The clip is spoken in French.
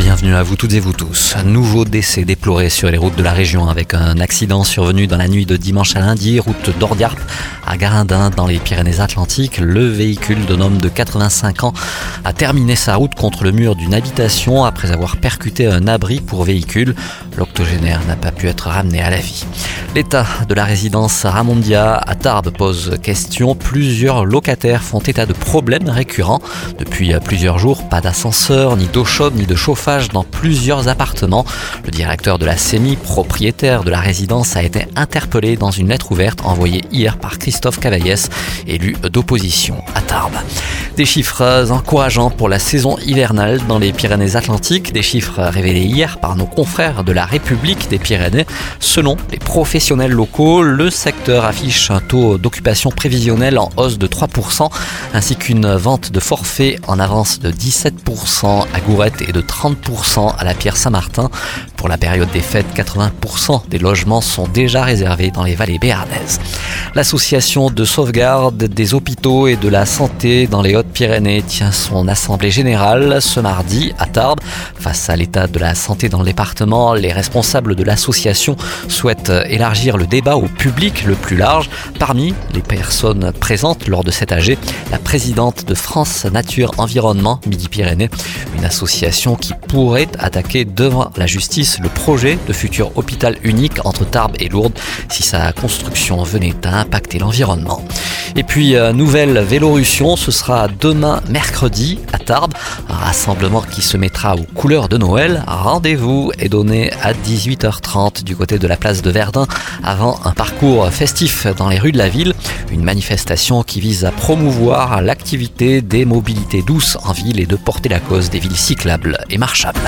Bienvenue à vous toutes et vous tous. Nouveau décès déploré sur les routes de la région avec un accident survenu dans la nuit de dimanche à lundi, route d'Ordiarp à Garindin dans les Pyrénées-Atlantiques. Le véhicule d'un homme de 85 ans a terminé sa route contre le mur d'une habitation après avoir percuté un abri pour véhicule. L'octogénaire n'a pas pu être ramené à la vie. L'état de la résidence Ramondia à Tarbes pose question. Plusieurs locataires font état de problèmes récurrents. Depuis plusieurs jours, pas d'ascenseur, ni d'eau chaude, ni de chauffage dans plusieurs appartements. Le directeur de la CEMI, propriétaire de la résidence, a été interpellé dans une lettre ouverte envoyée hier par Christophe Cavaillès, élu d'opposition à Tarbes. Des chiffres encourageants pour la saison hivernale dans les Pyrénées-Atlantiques, des chiffres révélés hier par nos confrères de la République des Pyrénées. Selon les professionnels locaux, le secteur affiche un taux d'occupation prévisionnel en hausse de 3%, ainsi qu'une vente de forfait en avance de 17% à Gourette et de 30% à la Pierre Saint-Martin. Pour la période des fêtes, 80% des logements sont déjà réservés dans les vallées béarnaises. L'association de sauvegarde des hôpitaux et de la santé dans les Hautes-Pyrénées tient son assemblée générale ce mardi à Tarbes. Face à l'état de la santé dans le département, les responsables de l'association souhaitent élargir le débat au public le plus large. Parmi les personnes présentes lors de cet AG, la présidente de France Nature Environnement Midi-Pyrénées, une association qui pourrait attaquer devant la justice le projet de futur hôpital unique entre Tarbes et Lourdes si sa construction venait à impacter l'environnement. Et puis, euh, nouvelle Vélorussion, ce sera demain mercredi à Tarbes, un rassemblement qui se mettra aux couleurs de Noël. Rendez-vous est donné à 18h30 du côté de la place de Verdun avant un parcours festif dans les rues de la ville, une manifestation qui vise à promouvoir l'activité des mobilités douces en ville et de porter la cause des villes cyclables et marchables.